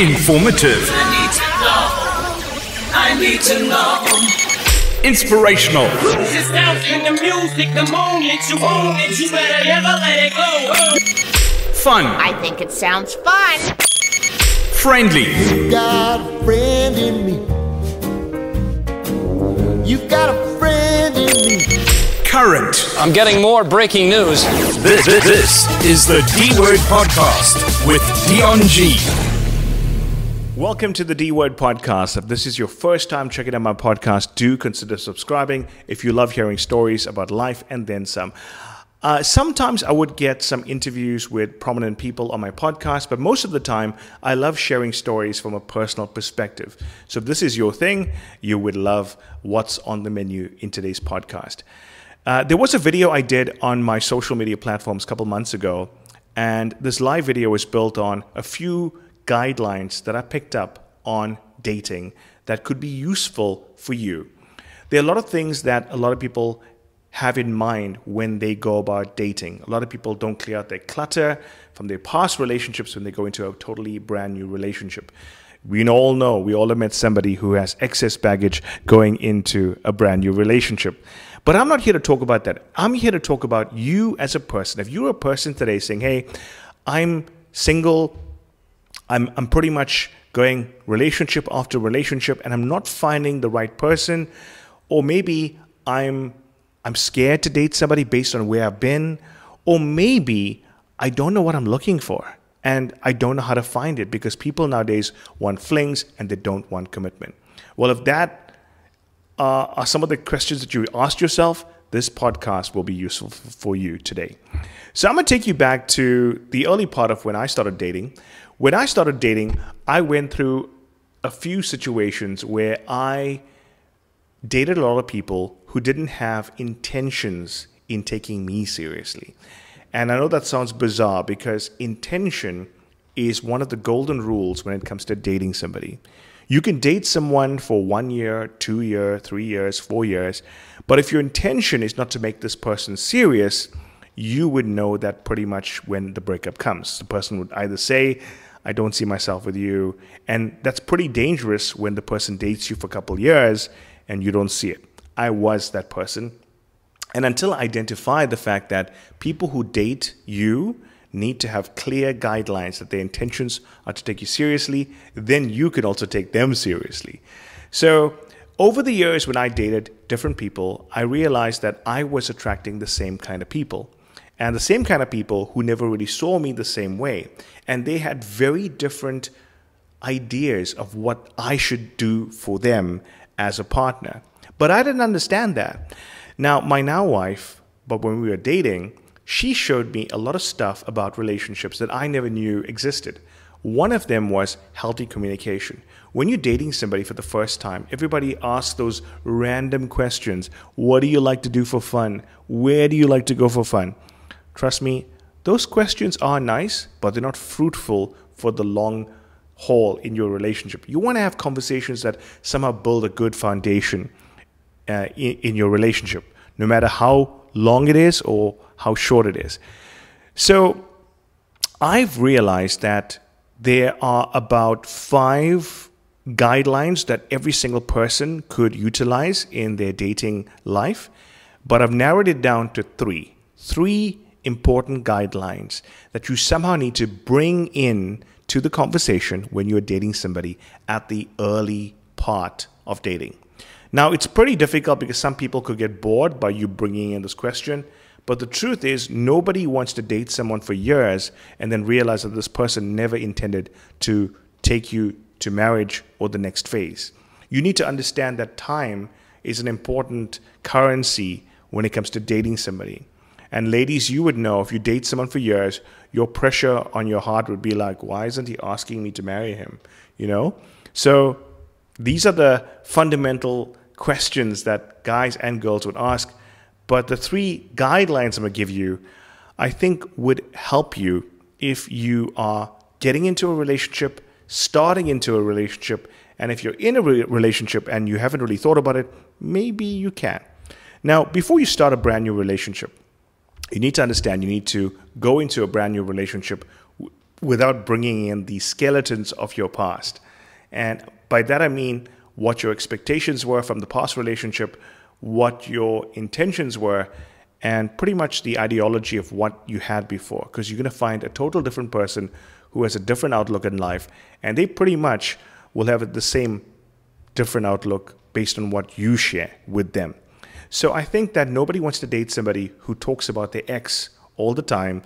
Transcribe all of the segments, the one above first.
Informative. I need to know. I need to know. Inspirational. It's down in the music, the moment you own it, you better never let it go. Fun. I think it sounds fun. Friendly. got a friend in me. You've got a friend in me. Current. I'm getting more breaking news. This, this, this is the D Word Podcast with Dion G. Welcome to the D Word Podcast. If this is your first time checking out my podcast, do consider subscribing if you love hearing stories about life and then some. Uh, sometimes I would get some interviews with prominent people on my podcast, but most of the time I love sharing stories from a personal perspective. So if this is your thing, you would love what's on the menu in today's podcast. Uh, there was a video I did on my social media platforms a couple months ago, and this live video was built on a few guidelines that I picked up on dating that could be useful for you. There are a lot of things that a lot of people have in mind when they go about dating. A lot of people don't clear out their clutter from their past relationships when they go into a totally brand new relationship. We all know, we all have met somebody who has excess baggage going into a brand new relationship. But I'm not here to talk about that. I'm here to talk about you as a person. If you're a person today saying, hey, I'm single, I'm, I'm pretty much going relationship after relationship and I'm not finding the right person, or maybe I'm I'm scared to date somebody based on where I've been, or maybe I don't know what I'm looking for and I don't know how to find it because people nowadays want flings and they don't want commitment. Well, if that uh, are some of the questions that you asked yourself, this podcast will be useful for you today. So I'm going to take you back to the early part of when I started dating. When I started dating, I went through a few situations where I dated a lot of people who didn't have intentions in taking me seriously. And I know that sounds bizarre because intention is one of the golden rules when it comes to dating somebody. You can date someone for one year, two year, three years, four years, but if your intention is not to make this person serious, you would know that pretty much when the breakup comes. The person would either say, I don't see myself with you. And that's pretty dangerous when the person dates you for a couple of years and you don't see it. I was that person. And until I identify the fact that people who date you need to have clear guidelines that their intentions are to take you seriously, then you can also take them seriously. So, over the years when I dated different people, I realized that I was attracting the same kind of people and the same kind of people who never really saw me the same way. And they had very different ideas of what I should do for them as a partner. But I didn't understand that. Now, my now wife, but when we were dating, she showed me a lot of stuff about relationships that I never knew existed. One of them was healthy communication. When you're dating somebody for the first time, everybody asks those random questions What do you like to do for fun? Where do you like to go for fun? Trust me, those questions are nice, but they're not fruitful for the long haul in your relationship. You want to have conversations that somehow build a good foundation uh, in, in your relationship, no matter how long it is or how short it is. So I've realized that there are about five guidelines that every single person could utilize in their dating life, but I've narrowed it down to three. Three important guidelines that you somehow need to bring in to the conversation when you're dating somebody at the early part of dating. Now, it's pretty difficult because some people could get bored by you bringing in this question. But the truth is, nobody wants to date someone for years and then realize that this person never intended to take you to marriage or the next phase. You need to understand that time is an important currency when it comes to dating somebody. And ladies, you would know if you date someone for years, your pressure on your heart would be like, why isn't he asking me to marry him? You know? So these are the fundamental questions that guys and girls would ask. But the three guidelines I'm going to give you, I think would help you if you are getting into a relationship, starting into a relationship, and if you're in a re- relationship and you haven't really thought about it, maybe you can. Now, before you start a brand new relationship, you need to understand you need to go into a brand new relationship w- without bringing in the skeletons of your past. And by that I mean what your expectations were from the past relationship, what your intentions were, and pretty much the ideology of what you had before. Because you're going to find a total different person who has a different outlook in life, and they pretty much will have the same different outlook based on what you share with them. So I think that nobody wants to date somebody who talks about their ex all the time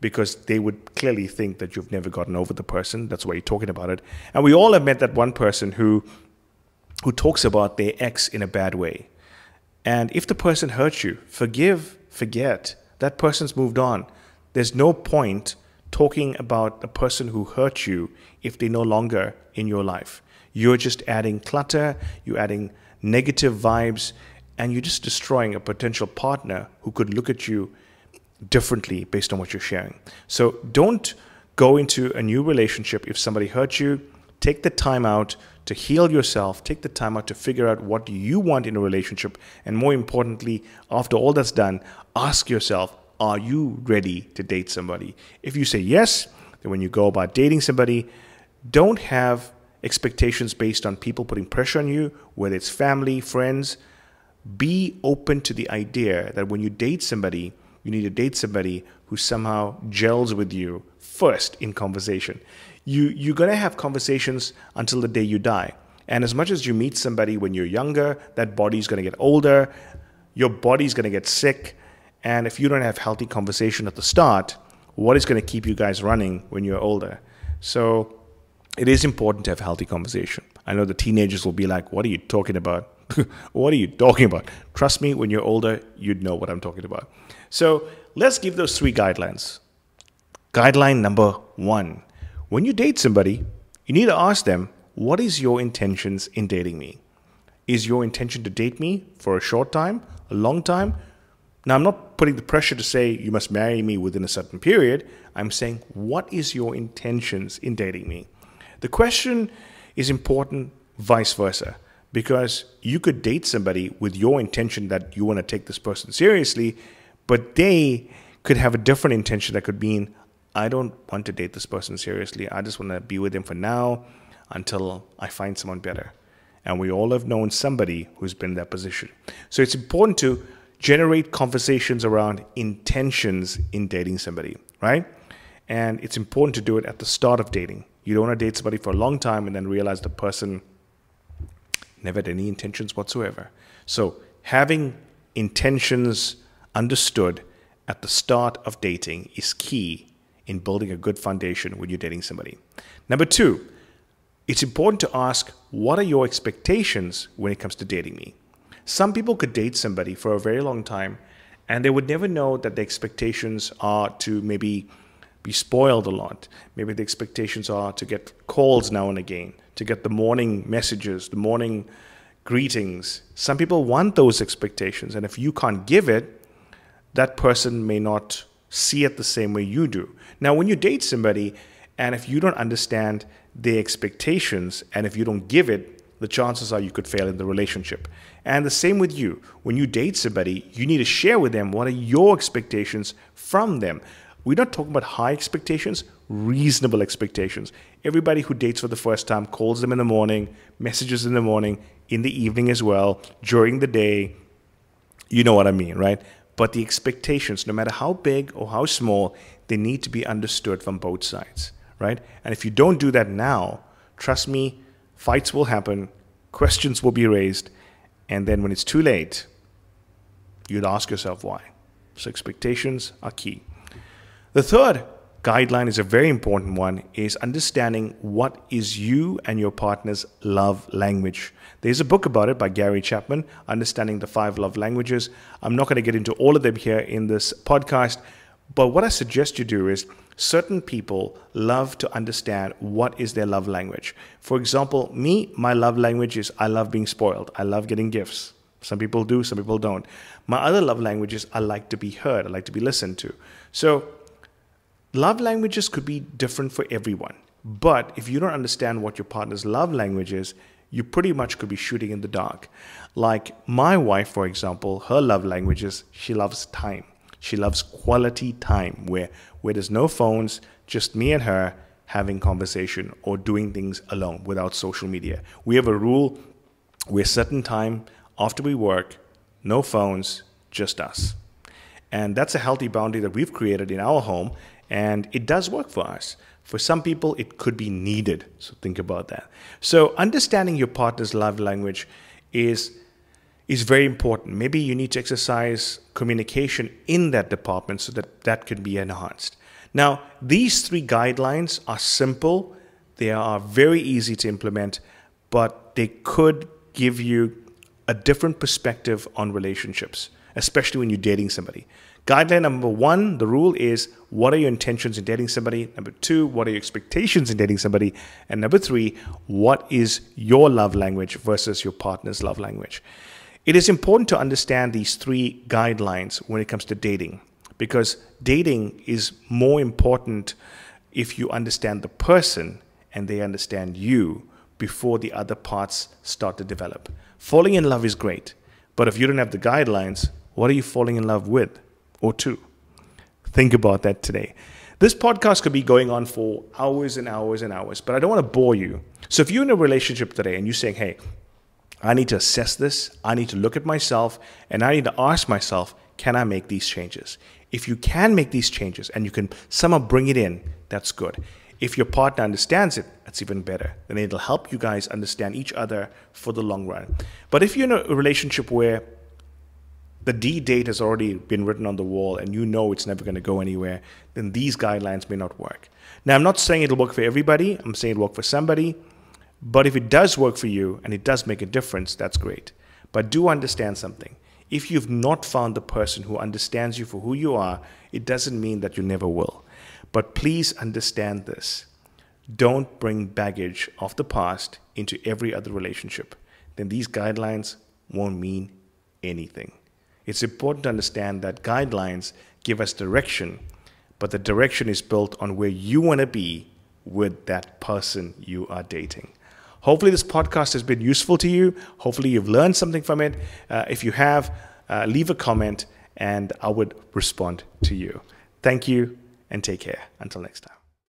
because they would clearly think that you've never gotten over the person. That's why you're talking about it. And we all have met that one person who who talks about their ex in a bad way. And if the person hurts you, forgive, forget. That person's moved on. There's no point talking about the person who hurt you if they're no longer in your life. You're just adding clutter, you're adding negative vibes, and you're just destroying a potential partner who could look at you differently based on what you're sharing. So don't go into a new relationship if somebody hurt you. Take the time out to heal yourself. Take the time out to figure out what you want in a relationship. And more importantly, after all that's done, ask yourself, are you ready to date somebody? If you say yes, then when you go about dating somebody, don't have expectations based on people putting pressure on you, whether it's family, friends. Be open to the idea that when you date somebody, you need to date somebody who somehow gels with you first in conversation. You, you're going to have conversations until the day you die. And as much as you meet somebody when you're younger, that body's going to get older, your body's going to get sick. And if you don't have healthy conversation at the start, what is going to keep you guys running when you're older? So it is important to have healthy conversation. I know the teenagers will be like, What are you talking about? what are you talking about? Trust me, when you're older, you'd know what I'm talking about. So let's give those three guidelines. Guideline number one when you date somebody, you need to ask them, What is your intentions in dating me? Is your intention to date me for a short time, a long time? Now, I'm not putting the pressure to say you must marry me within a certain period. I'm saying, What is your intentions in dating me? The question is important vice versa because you could date somebody with your intention that you want to take this person seriously, but they could have a different intention that could mean, I don't want to date this person seriously. I just want to be with them for now until I find someone better. And we all have known somebody who's been in that position. So it's important to generate conversations around intentions in dating somebody, right? And it's important to do it at the start of dating. You don't want to date somebody for a long time and then realize the person never had any intentions whatsoever. So, having intentions understood at the start of dating is key in building a good foundation when you're dating somebody. Number two, it's important to ask what are your expectations when it comes to dating me? Some people could date somebody for a very long time and they would never know that the expectations are to maybe be spoiled a lot. Maybe the expectations are to get calls now and again, to get the morning messages, the morning greetings. Some people want those expectations, and if you can't give it, that person may not see it the same way you do. Now, when you date somebody, and if you don't understand their expectations, and if you don't give it, the chances are you could fail in the relationship. And the same with you. When you date somebody, you need to share with them what are your expectations from them. We're not talking about high expectations, reasonable expectations. Everybody who dates for the first time calls them in the morning, messages in the morning, in the evening as well, during the day. You know what I mean, right? But the expectations, no matter how big or how small, they need to be understood from both sides, right? And if you don't do that now, trust me, fights will happen, questions will be raised, and then when it's too late, you'd ask yourself why. So expectations are key. The third guideline is a very important one is understanding what is you and your partner's love language. There's a book about it by Gary Chapman, Understanding the Five Love Languages. I'm not going to get into all of them here in this podcast, but what I suggest you do is certain people love to understand what is their love language. For example, me, my love language is I love being spoiled. I love getting gifts. Some people do, some people don't. My other love language is I like to be heard, I like to be listened to. So love languages could be different for everyone. But if you don't understand what your partner's love language is, you pretty much could be shooting in the dark. Like my wife, for example, her love language is she loves time. She loves quality time where, where there's no phones, just me and her having conversation or doing things alone without social media. We have a rule we're certain time after we work, no phones, just us. And that's a healthy boundary that we've created in our home, and it does work for us. For some people, it could be needed. So think about that. So understanding your partner's love language is is very important. Maybe you need to exercise communication in that department so that that can be enhanced. Now, these three guidelines are simple, they are very easy to implement, but they could give you a different perspective on relationships, especially when you're dating somebody. Guideline number one, the rule is what are your intentions in dating somebody? Number two, what are your expectations in dating somebody? And number three, what is your love language versus your partner's love language? It is important to understand these three guidelines when it comes to dating because dating is more important if you understand the person and they understand you before the other parts start to develop. Falling in love is great, but if you don't have the guidelines, what are you falling in love with or two. Think about that today. This podcast could be going on for hours and hours and hours, but I don't want to bore you. So if you're in a relationship today and you're saying, hey, I need to assess this, I need to look at myself, and I need to ask myself, can I make these changes? If you can make these changes and you can somehow bring it in, that's good. If your partner understands it, that's even better. Then it'll help you guys understand each other for the long run. But if you're in a relationship where the D date has already been written on the wall and you know it's never going to go anywhere, then these guidelines may not work. Now, I'm not saying it'll work for everybody, I'm saying it'll work for somebody. But if it does work for you and it does make a difference, that's great. But do understand something. If you've not found the person who understands you for who you are, it doesn't mean that you never will. But please understand this. Don't bring baggage of the past into every other relationship. Then these guidelines won't mean anything. It's important to understand that guidelines give us direction, but the direction is built on where you want to be with that person you are dating. Hopefully, this podcast has been useful to you. Hopefully, you've learned something from it. Uh, if you have, uh, leave a comment and I would respond to you. Thank you and take care. Until next time.